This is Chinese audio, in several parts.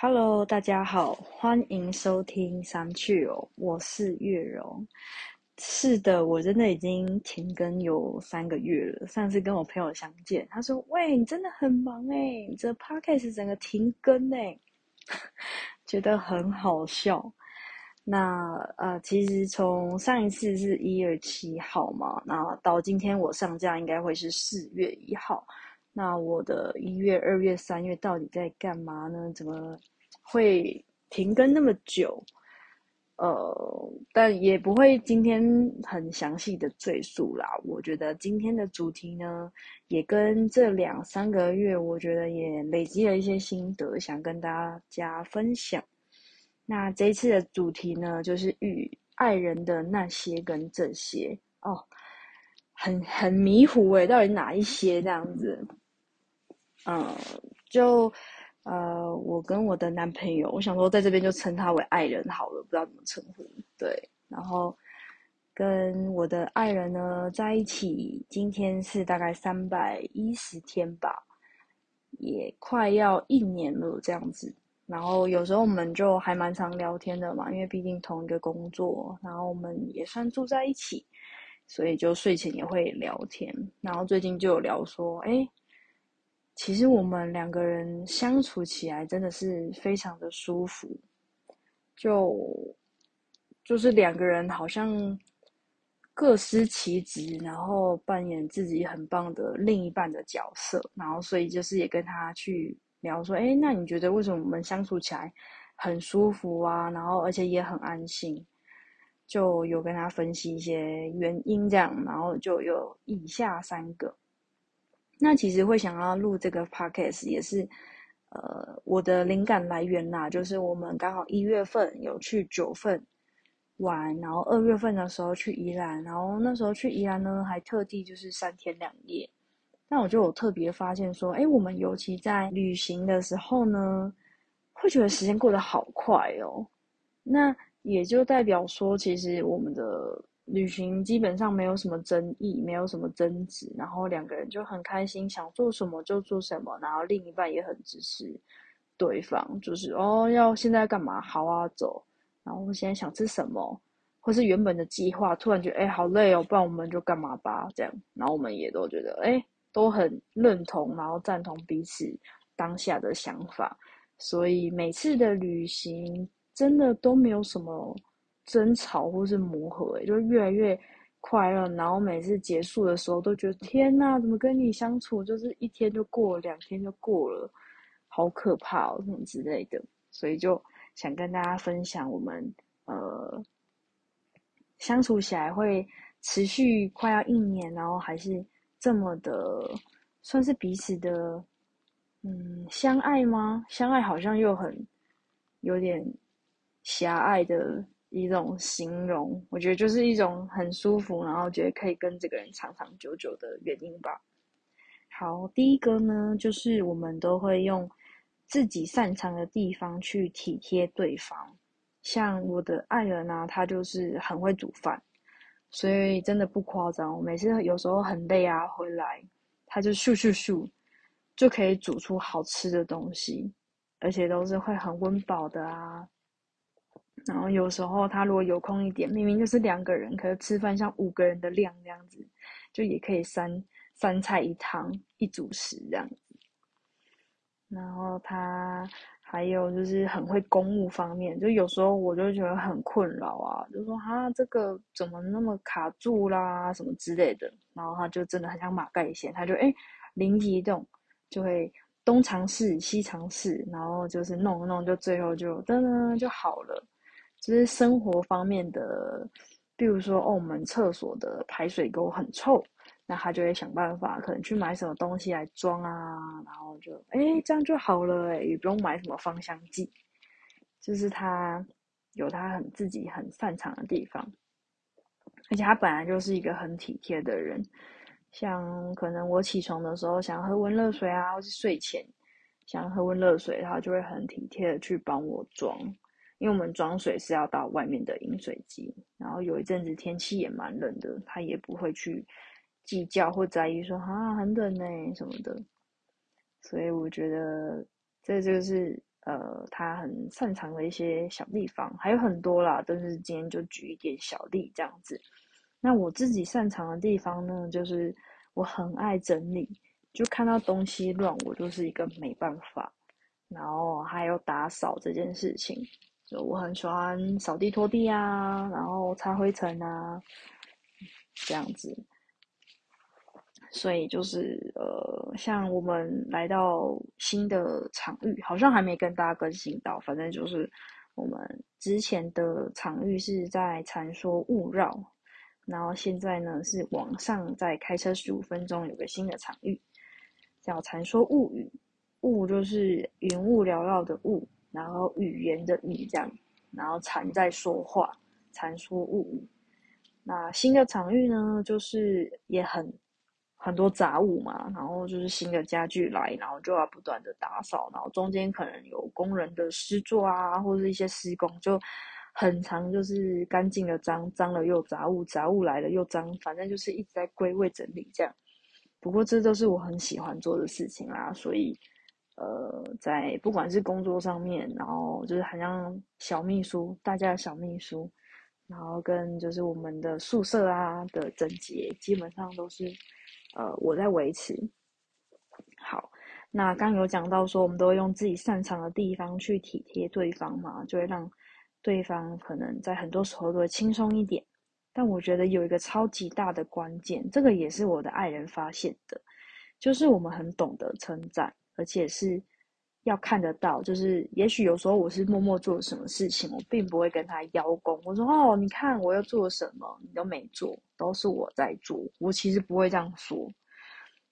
Hello，大家好，欢迎收听三趣哦，我是月荣。是的，我真的已经停更有三个月了。上次跟我朋友相见，他说：“喂，你真的很忙诶，你这 podcast 整个停更诶，觉得很好笑。那呃，其实从上一次是一月七号嘛，那到今天我上架应该会是四月一号。那我的一月、二月、三月到底在干嘛呢？怎么会停更那么久？呃，但也不会今天很详细的赘述啦。我觉得今天的主题呢，也跟这两三个月，我觉得也累积了一些心得，想跟大家分享。那这一次的主题呢，就是与爱人的那些跟这些哦，很很迷糊诶，到底哪一些这样子？嗯，就呃，我跟我的男朋友，我想说在这边就称他为爱人好了，不知道怎么称呼。对，然后跟我的爱人呢在一起，今天是大概三百一十天吧，也快要一年了这样子。然后有时候我们就还蛮常聊天的嘛，因为毕竟同一个工作，然后我们也算住在一起，所以就睡前也会聊天。然后最近就有聊说，哎。其实我们两个人相处起来真的是非常的舒服，就就是两个人好像各司其职，然后扮演自己很棒的另一半的角色，然后所以就是也跟他去聊说，哎，那你觉得为什么我们相处起来很舒服啊？然后而且也很安心，就有跟他分析一些原因，这样，然后就有以下三个。那其实会想要录这个 podcast 也是，呃，我的灵感来源啦，就是我们刚好一月份有去九份玩，然后二月份的时候去宜兰，然后那时候去宜兰呢，还特地就是三天两夜。那我就有特别发现说，哎，我们尤其在旅行的时候呢，会觉得时间过得好快哦。那也就代表说，其实我们的。旅行基本上没有什么争议，没有什么争执，然后两个人就很开心，想做什么就做什么，然后另一半也很支持对方，就是哦要现在干嘛，好啊走，然后现在想吃什么，或是原本的计划突然觉得哎好累哦，不然我们就干嘛吧？这样，然后我们也都觉得哎都很认同，然后赞同彼此当下的想法，所以每次的旅行真的都没有什么。争吵或是磨合，就越来越快乐。然后每次结束的时候，都觉得天哪，怎么跟你相处就是一天就过，两天就过了，好可怕哦，什么之类的。所以就想跟大家分享，我们呃相处起来会持续快要一年，然后还是这么的，算是彼此的嗯相爱吗？相爱好像又很有点狭隘的。一种形容，我觉得就是一种很舒服，然后觉得可以跟这个人长长久久的原因吧。好，第一个呢，就是我们都会用自己擅长的地方去体贴对方。像我的爱人啊，他就是很会煮饭，所以真的不夸张。我每次有时候很累啊，回来他就咻咻咻就可以煮出好吃的东西，而且都是会很温饱的啊。然后有时候他如果有空一点，明明就是两个人，可是吃饭像五个人的量这样子，就也可以三三菜一汤一主食这样子。然后他还有就是很会公务方面，就有时候我就觉得很困扰啊，就说啊这个怎么那么卡住啦什么之类的。然后他就真的很像马盖先，他就哎灵机一动，就会东尝试西尝试，然后就是弄弄，就最后就噔噔就好了。就是生活方面的，比如说哦，我们厕所的排水沟很臭，那他就会想办法，可能去买什么东西来装啊，然后就哎这样就好了，哎也不用买什么芳香剂，就是他有他很自己很擅长的地方，而且他本来就是一个很体贴的人，像可能我起床的时候想喝温热水啊，或是睡前想喝温热水，他就会很体贴的去帮我装。因为我们装水是要到外面的饮水机，然后有一阵子天气也蛮冷的，他也不会去计较或在意说啊很冷呢什么的，所以我觉得这就是呃他很擅长的一些小地方，还有很多啦，但是今天就举一点小例这样子。那我自己擅长的地方呢，就是我很爱整理，就看到东西乱，我就是一个没办法。然后还有打扫这件事情，就我很喜欢扫地拖地啊，然后擦灰尘啊，这样子。所以就是呃，像我们来到新的场域，好像还没跟大家更新到，反正就是我们之前的场域是在传说勿扰，然后现在呢是往上再开车十五分钟，有个新的场域叫传说物语，物就是云雾缭绕的雾，然后语言的语这样，然后蝉在说话，传说物语。那新的场域呢，就是也很。很多杂物嘛，然后就是新的家具来，然后就要不断的打扫，然后中间可能有工人的施作啊，或者一些施工，就很长，就是干净的脏，脏了又杂物，杂物来了又脏，反正就是一直在归位整理这样。不过这都是我很喜欢做的事情啦，所以呃，在不管是工作上面，然后就是很像小秘书，大家的小秘书，然后跟就是我们的宿舍啊的整洁，基本上都是。呃，我在维持。好，那刚有讲到说，我们都会用自己擅长的地方去体贴对方嘛，就会让对方可能在很多时候都会轻松一点。但我觉得有一个超级大的关键，这个也是我的爱人发现的，就是我们很懂得称赞，而且是。要看得到，就是也许有时候我是默默做什么事情，我并不会跟他邀功。我说哦，你看我又做什么，你都没做，都是我在做。我其实不会这样说，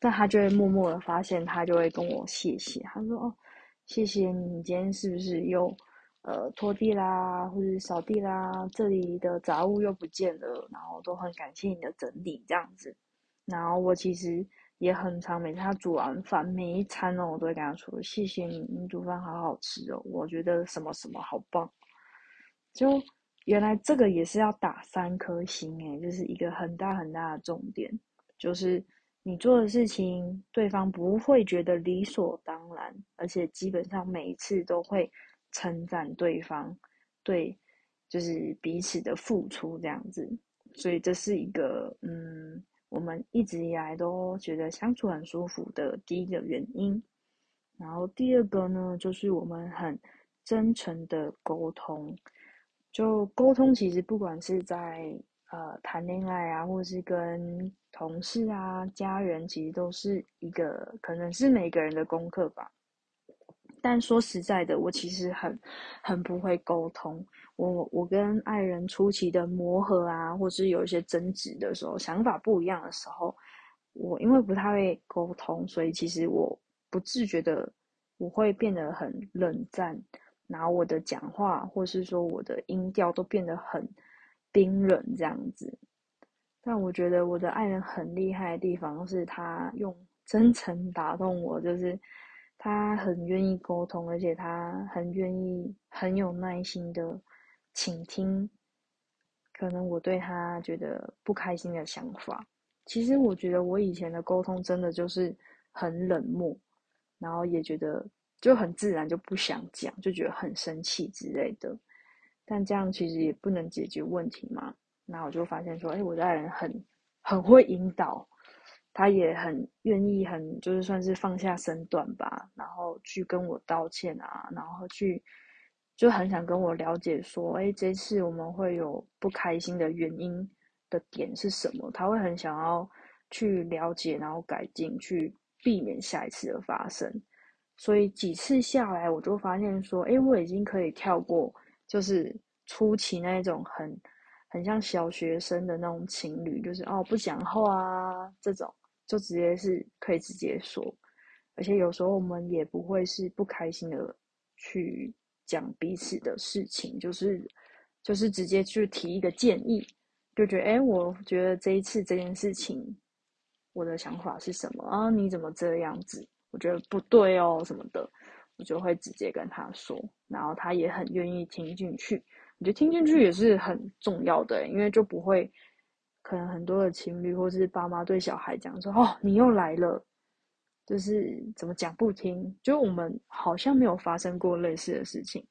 但他就会默默的发现，他就会跟我谢谢。他说哦，谢谢你今天是不是又呃拖地啦，或者扫地啦，这里的杂物又不见了，然后都很感谢你的整理这样子。然后我其实。也很长，每次他煮完饭，每一餐哦，我都会跟他说：“谢谢你，你煮饭好好吃哦，我觉得什么什么好棒。”就原来这个也是要打三颗星诶，就是一个很大很大的重点，就是你做的事情，对方不会觉得理所当然，而且基本上每一次都会称赞对方，对，就是彼此的付出这样子，所以这是一个嗯。我们一直以来都觉得相处很舒服的第一个原因，然后第二个呢，就是我们很真诚的沟通。就沟通，其实不管是在呃谈恋爱啊，或是跟同事啊、家人，其实都是一个可能是每个人的功课吧。但说实在的，我其实很很不会沟通。我我跟爱人初期的磨合啊，或是有一些争执的时候，想法不一样的时候，我因为不太会沟通，所以其实我不自觉的我会变得很冷战，然后我的讲话或是说我的音调都变得很冰冷这样子。但我觉得我的爱人很厉害的地方是他用真诚打动我，就是。他很愿意沟通，而且他很愿意、很有耐心的倾听。可能我对他觉得不开心的想法，其实我觉得我以前的沟通真的就是很冷漠，然后也觉得就很自然就不想讲，就觉得很生气之类的。但这样其实也不能解决问题嘛。那我就发现说，哎，我的爱人很很会引导。他也很愿意，很就是算是放下身段吧，然后去跟我道歉啊，然后去就很想跟我了解说，哎，这次我们会有不开心的原因的点是什么？他会很想要去了解，然后改进，去避免下一次的发生。所以几次下来，我就发现说，哎，我已经可以跳过，就是初期那种很很像小学生的那种情侣，就是哦不讲话啊这种。就直接是可以直接说，而且有时候我们也不会是不开心的去讲彼此的事情，就是就是直接去提一个建议，就觉得哎，我觉得这一次这件事情，我的想法是什么啊？你怎么这样子？我觉得不对哦，什么的，我就会直接跟他说，然后他也很愿意听进去。我觉得听进去也是很重要的，因为就不会。可能很多的情侣或是爸妈对小孩讲说：“哦，你又来了。”就是怎么讲不听，就我们好像没有发生过类似的事情，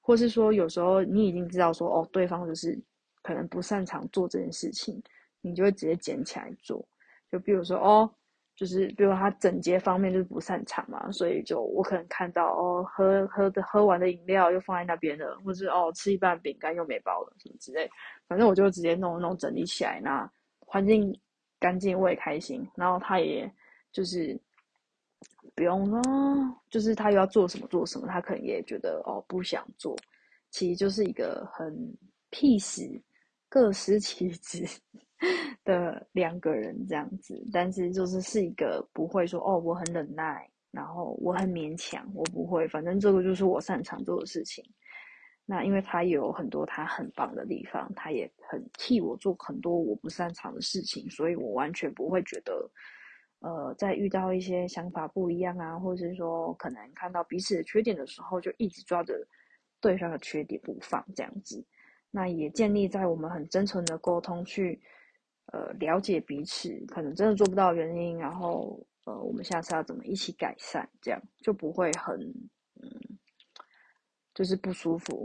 或是说有时候你已经知道说哦，对方就是可能不擅长做这件事情，你就会直接捡起来做。就比如说哦，就是比如他整洁方面就是不擅长嘛，所以就我可能看到哦，喝喝的喝完的饮料又放在那边了，或是哦吃一半饼干又没包了什么之类，反正我就直接弄弄整理起来，那环境干净我也开心，然后他也就是。不用说，就是他又要做什么做什么，他可能也觉得哦不想做，其实就是一个很 peace、各司其职 的两个人这样子。但是就是是一个不会说哦我很忍耐，然后我很勉强，我不会，反正这个就是我擅长做的事情。那因为他有很多他很棒的地方，他也很替我做很多我不擅长的事情，所以我完全不会觉得。呃，在遇到一些想法不一样啊，或者是说可能看到彼此的缺点的时候，就一直抓着对方的缺点不放，这样子，那也建立在我们很真诚的沟通，去呃了解彼此可能真的做不到原因，然后呃我们下次要怎么一起改善，这样就不会很嗯，就是不舒服。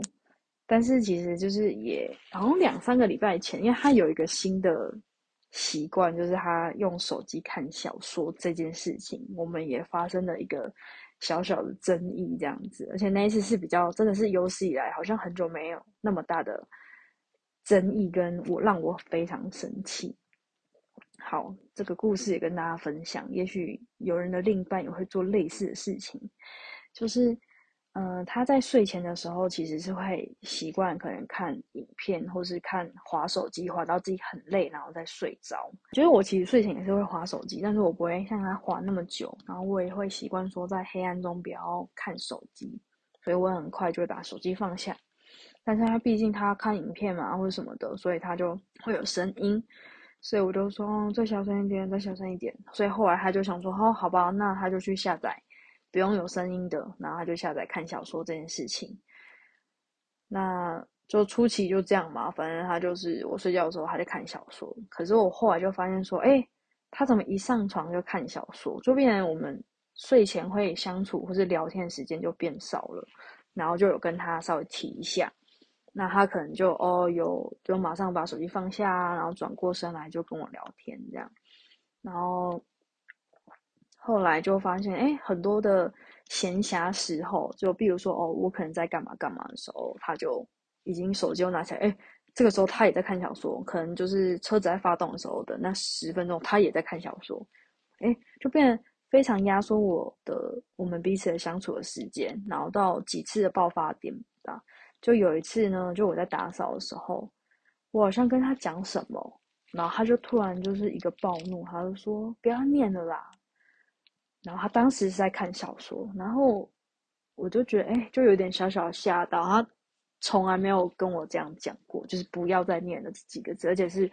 但是其实就是也好像两三个礼拜前，因为他有一个新的。习惯就是他用手机看小说这件事情，我们也发生了一个小小的争议，这样子。而且那一次是比较真的是有史以来好像很久没有那么大的争议，跟我让我非常生气。好，这个故事也跟大家分享，也许有人的另一半也会做类似的事情，就是。嗯，他在睡前的时候其实是会习惯可能看影片，或是看滑手机，滑到自己很累，然后再睡着。就是我其实睡前也是会滑手机，但是我不会像他滑那么久。然后我也会习惯说在黑暗中不要看手机，所以我很快就会把手机放下。但是他毕竟他看影片嘛，或者什么的，所以他就会有声音，所以我就说再小声一点，再小声一点。所以后来他就想说，哦，好吧，那他就去下载。不用有声音的，然后他就下载看小说这件事情。那就初期就这样嘛，反正他就是我睡觉的时候他在看小说。可是我后来就发现说，哎，他怎么一上床就看小说？就变成我们睡前会相处或是聊天时间就变少了。然后就有跟他稍微提一下，那他可能就哦有就马上把手机放下，然后转过身来就跟我聊天这样，然后。后来就发现，哎，很多的闲暇时候，就比如说，哦，我可能在干嘛干嘛的时候，他就已经手机又拿起来，哎，这个时候他也在看小说，可能就是车子在发动的时候的那十分钟，他也在看小说，哎，就变非常压缩我的我们彼此的相处的时间，然后到几次的爆发点吧，就有一次呢，就我在打扫的时候，我好像跟他讲什么，然后他就突然就是一个暴怒，他就说不要念了啦。然后他当时是在看小说，然后我就觉得，哎，就有点小小吓到。他从来没有跟我这样讲过，就是不要再念了这几个字，而且是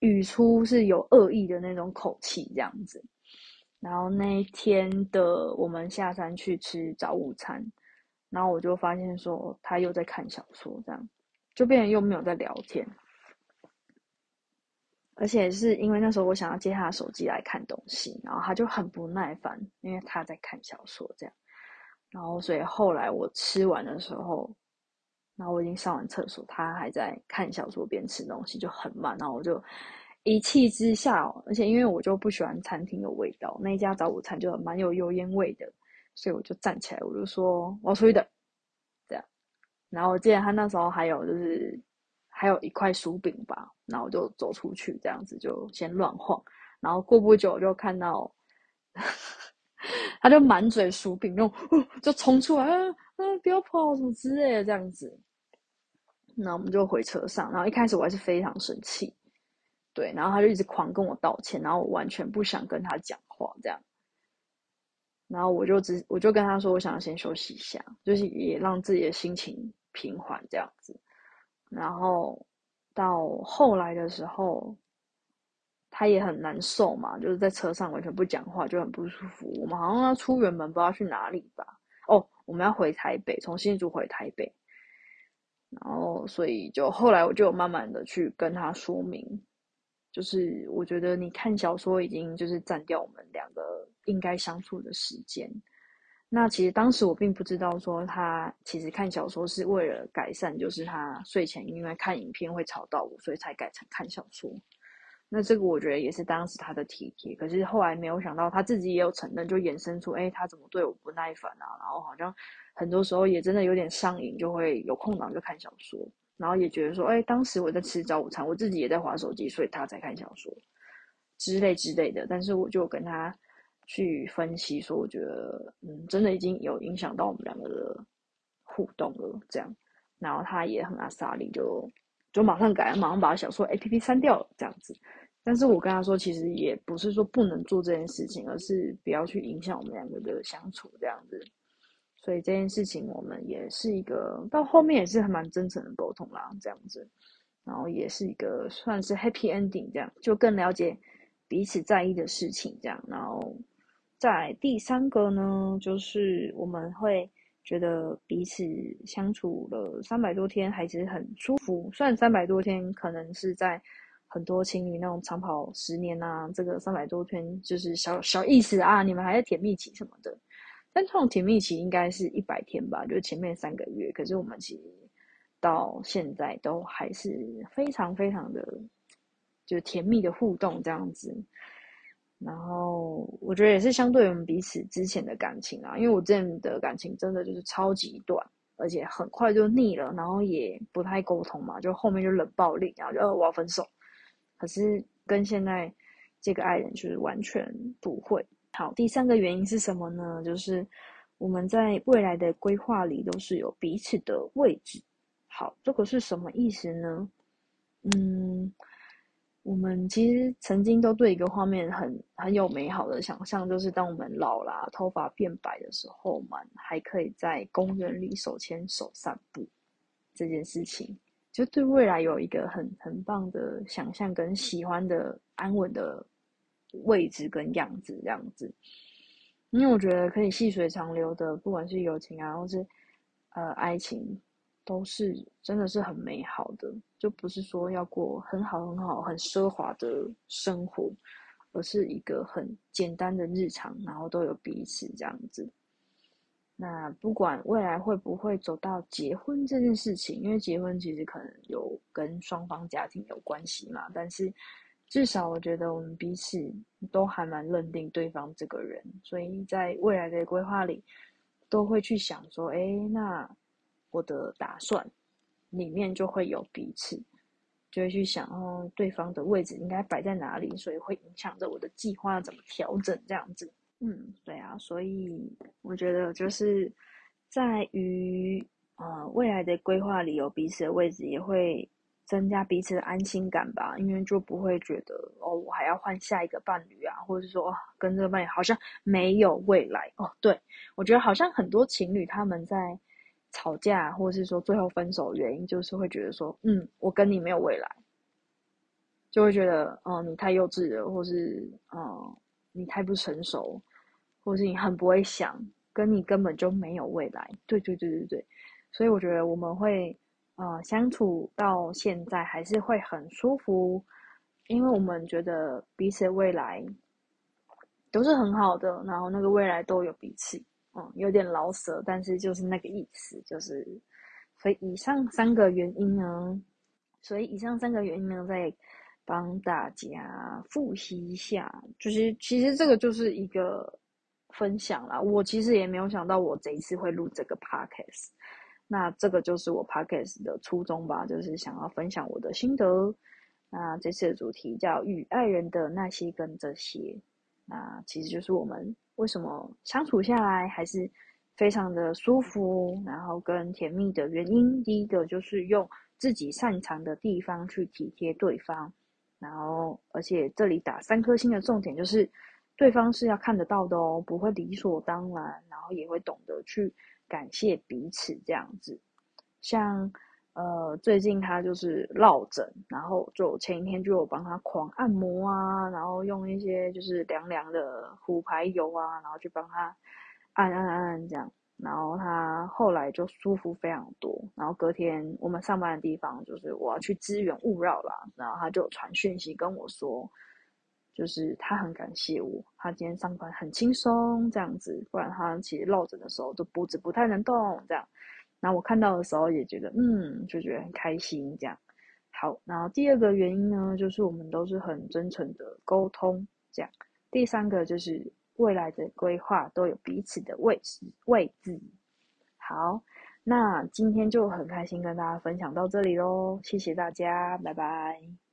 语出是有恶意的那种口气这样子。然后那一天的我们下山去吃早午餐，然后我就发现说他又在看小说，这样就变成又没有在聊天。而且是因为那时候我想要借他的手机来看东西，然后他就很不耐烦，因为他在看小说这样。然后所以后来我吃完的时候，然后我已经上完厕所，他还在看小说边吃东西，就很慢。然后我就一气之下，而且因为我就不喜欢餐厅的味道，那一家早午餐就蛮有油烟味的，所以我就站起来，我就说我要出去等，这样。然后我记得他那时候还有就是。还有一块薯饼吧，然后我就走出去，这样子就先乱晃，然后过不久就看到，他就满嘴薯饼，那种就冲出来，嗯嗯，不要跑什么之类的这样子。那我们就回车上，然后一开始我还是非常生气，对，然后他就一直狂跟我道歉，然后我完全不想跟他讲话这样，然后我就只我就跟他说，我想要先休息一下，就是也让自己的心情平缓这样子。然后到后来的时候，他也很难受嘛，就是在车上完全不讲话，就很不舒服。我们好像要出远门，不知道去哪里吧？哦，我们要回台北，从新竹回台北。然后，所以就后来我就慢慢的去跟他说明，就是我觉得你看小说已经就是占掉我们两个应该相处的时间。那其实当时我并不知道说他其实看小说是为了改善，就是他睡前因为看影片会吵到我，所以才改成看小说。那这个我觉得也是当时他的体贴，可是后来没有想到他自己也有承认，就衍生出，哎，他怎么对我不耐烦啊？然后好像很多时候也真的有点上瘾，就会有空档就看小说，然后也觉得说，哎，当时我在吃早午餐，我自己也在划手机，所以他在看小说之类之类的。但是我就跟他去分析说，我觉得，嗯，真的已经有影响到我们两个的互动了，这样，然后他也很阿萨利，就就马上改，马上把小说 A P P 删掉了，这样子。但是我跟他说，其实也不是说不能做这件事情，而是不要去影响我们两个的相处这样子。所以这件事情，我们也是一个到后面也是还蛮真诚的沟通啦，这样子。然后也是一个算是 happy ending，这样就更了解彼此在意的事情这样。然后在第三个呢，就是我们会觉得彼此相处了三百多天还是很舒服。虽然三百多天可能是在。很多情侣那种长跑十年啊，这个三百多天就是小小意思啊，你们还在甜蜜期什么的。但这种甜蜜期应该是一百天吧，就是前面三个月。可是我们其实到现在都还是非常非常的就甜蜜的互动这样子。然后我觉得也是相对于我们彼此之前的感情啊，因为我之前的感情真的就是超级短，而且很快就腻了，然后也不太沟通嘛，就后面就冷暴力，然后就我要分手。可是跟现在这个爱人就是完全不会好。第三个原因是什么呢？就是我们在未来的规划里都是有彼此的位置。好，这个是什么意思呢？嗯，我们其实曾经都对一个画面很很有美好的想象，就是当我们老了，头发变白的时候，我们还可以在公园里手牵手散步这件事情。就对未来有一个很很棒的想象跟喜欢的安稳的位置跟样子这样子，因为我觉得可以细水长流的，不管是友情啊，或是呃爱情，都是真的是很美好的，就不是说要过很好很好很奢华的生活，而是一个很简单的日常，然后都有彼此这样子。那不管未来会不会走到结婚这件事情，因为结婚其实可能有跟双方家庭有关系嘛。但是至少我觉得我们彼此都还蛮认定对方这个人，所以在未来的规划里都会去想说：哎，那我的打算里面就会有彼此，就会去想哦，对方的位置应该摆在哪里，所以会影响着我的计划怎么调整这样子。嗯，对啊，所以我觉得就是在于呃未来的规划里有彼此的位置，也会增加彼此的安心感吧。因为就不会觉得哦，我还要换下一个伴侣啊，或者说跟这个伴侣好像没有未来哦。对我觉得好像很多情侣他们在吵架，或者是说最后分手原因，就是会觉得说，嗯，我跟你没有未来，就会觉得哦，你太幼稚了，或是嗯，你太不成熟。或是你很不会想，跟你根本就没有未来。对对对对对，所以我觉得我们会呃相处到现在还是会很舒服，因为我们觉得彼此未来都是很好的，然后那个未来都有彼此。嗯，有点老舍，但是就是那个意思，就是所以以上三个原因呢，所以以上三个原因呢，再帮大家复习一下，就是其实这个就是一个。分享啦，我其实也没有想到我这一次会录这个 podcast，那这个就是我 podcast 的初衷吧，就是想要分享我的心得。那这次的主题叫与爱人的那些跟这些，那其实就是我们为什么相处下来还是非常的舒服，然后跟甜蜜的原因。第一个就是用自己擅长的地方去体贴对方，然后而且这里打三颗星的重点就是。对方是要看得到的哦，不会理所当然，然后也会懂得去感谢彼此这样子。像呃，最近他就是落枕，然后就前一天就有帮他狂按摩啊，然后用一些就是凉凉的虎牌油啊，然后去帮他按按按这样，然后他后来就舒服非常多。然后隔天我们上班的地方就是我要去支援勿扰啦，然后他就传讯息跟我说。就是他很感谢我，他今天上班很轻松这样子，不然他其实落枕的时候都脖子不太能动这样。然后我看到的时候也觉得，嗯，就觉得很开心这样。好，然后第二个原因呢，就是我们都是很真诚的沟通这样。第三个就是未来的规划都有彼此的位置位置。好，那今天就很开心跟大家分享到这里喽，谢谢大家，拜拜。